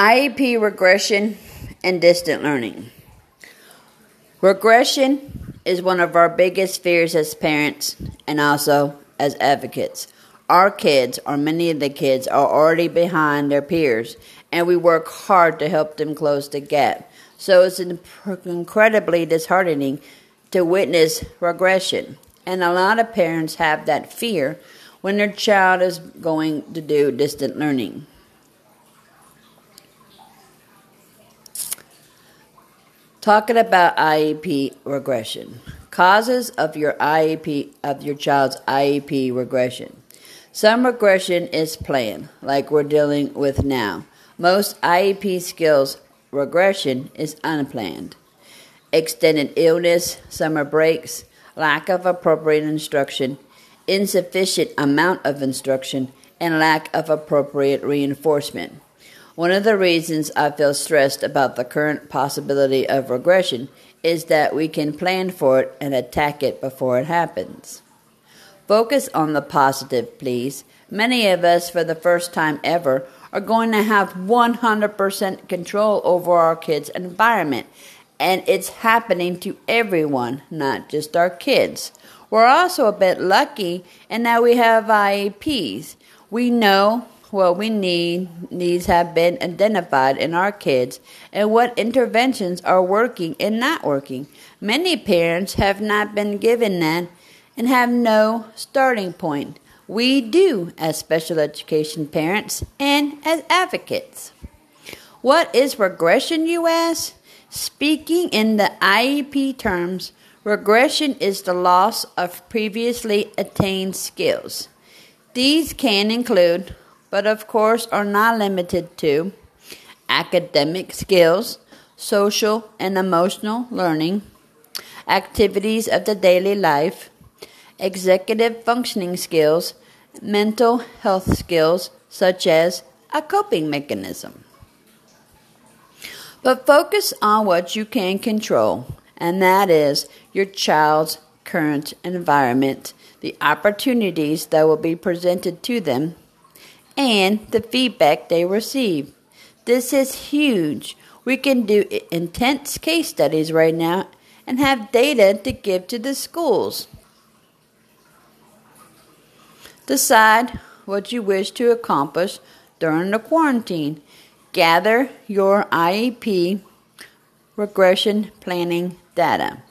IEP regression and distant learning. Regression is one of our biggest fears as parents and also as advocates. Our kids, or many of the kids, are already behind their peers, and we work hard to help them close the gap. So it's incredibly disheartening to witness regression. And a lot of parents have that fear when their child is going to do distant learning. Talking about IEP regression. Causes of your IEP of your child's IEP regression. Some regression is planned, like we're dealing with now. Most IEP skills regression is unplanned. Extended illness, summer breaks, lack of appropriate instruction, insufficient amount of instruction, and lack of appropriate reinforcement. One of the reasons I feel stressed about the current possibility of regression is that we can plan for it and attack it before it happens. Focus on the positive, please. Many of us, for the first time ever, are going to have 100% control over our kids' environment. And it's happening to everyone, not just our kids. We're also a bit lucky in that we have IEPs. We know what we need needs have been identified in our kids and what interventions are working and not working. Many parents have not been given that and have no starting point. We do as special education parents and as advocates. What is regression, you ask? Speaking in the IEP terms, regression is the loss of previously attained skills. These can include but of course are not limited to academic skills, social and emotional learning, activities of the daily life, executive functioning skills, mental health skills such as a coping mechanism. But focus on what you can control, and that is your child's current environment, the opportunities that will be presented to them, and the feedback they receive. This is huge. We can do intense case studies right now and have data to give to the schools. Decide what you wish to accomplish during the quarantine. Gather your IEP regression planning data.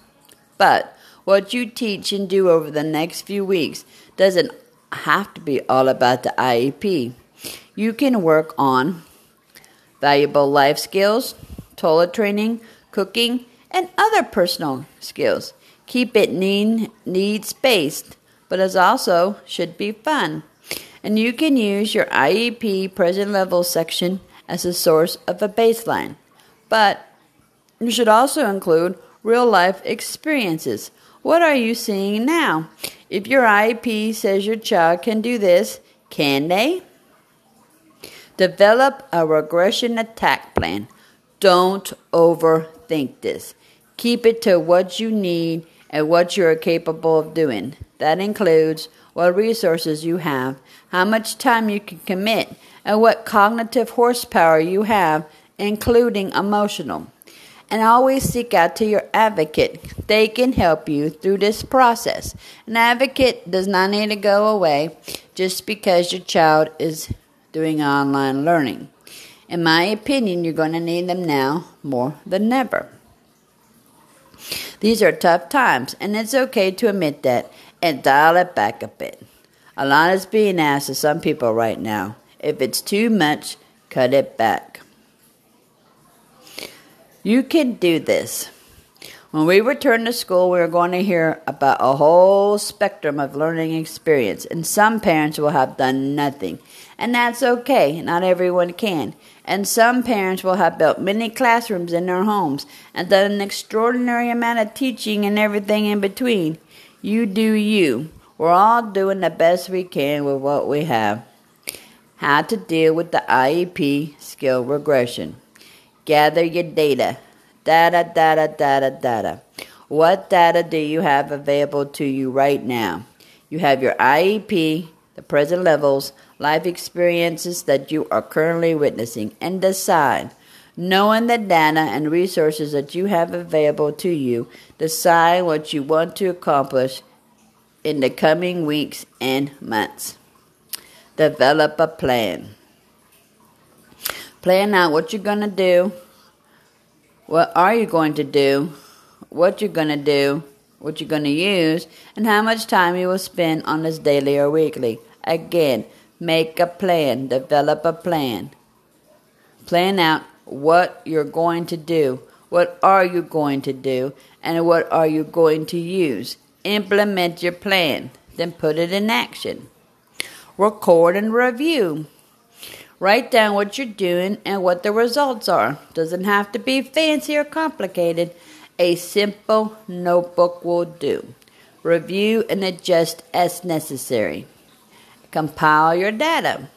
But what you teach and do over the next few weeks doesn't have to be all about the IEP. You can work on valuable life skills, toilet training, cooking, and other personal skills. Keep it need, needs based, but it also should be fun. And you can use your IEP present level section as a source of a baseline. But you should also include real life experiences. What are you seeing now? If your IEP says your child can do this, can they? Develop a regression attack plan. Don't overthink this. Keep it to what you need and what you are capable of doing. That includes what resources you have, how much time you can commit, and what cognitive horsepower you have, including emotional and always seek out to your advocate. They can help you through this process. An advocate does not need to go away just because your child is doing online learning. In my opinion, you're going to need them now more than ever. These are tough times, and it's okay to admit that and dial it back a bit. A lot is being asked of some people right now. If it's too much, cut it back. You can do this. When we return to school, we are going to hear about a whole spectrum of learning experience, and some parents will have done nothing. And that's okay, not everyone can. And some parents will have built many classrooms in their homes and done an extraordinary amount of teaching and everything in between. You do you. We're all doing the best we can with what we have. How to deal with the IEP skill regression. Gather your data. Data, data, data, data. What data do you have available to you right now? You have your IEP, the present levels, life experiences that you are currently witnessing, and decide. Knowing the data and resources that you have available to you, decide what you want to accomplish in the coming weeks and months. Develop a plan. Plan out what you're going to do, what are you going to do, what you're going to do, what you're going to use, and how much time you will spend on this daily or weekly. Again, make a plan, develop a plan. Plan out what you're going to do, what are you going to do, and what are you going to use. Implement your plan, then put it in action. Record and review. Write down what you're doing and what the results are. Doesn't have to be fancy or complicated. A simple notebook will do. Review and adjust as necessary. Compile your data.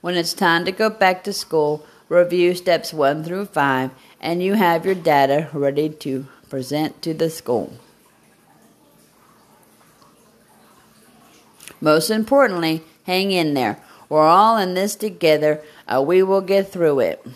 When it's time to go back to school, review steps 1 through 5 and you have your data ready to present to the school. Most importantly, hang in there. We're all in this together. Uh, we will get through it.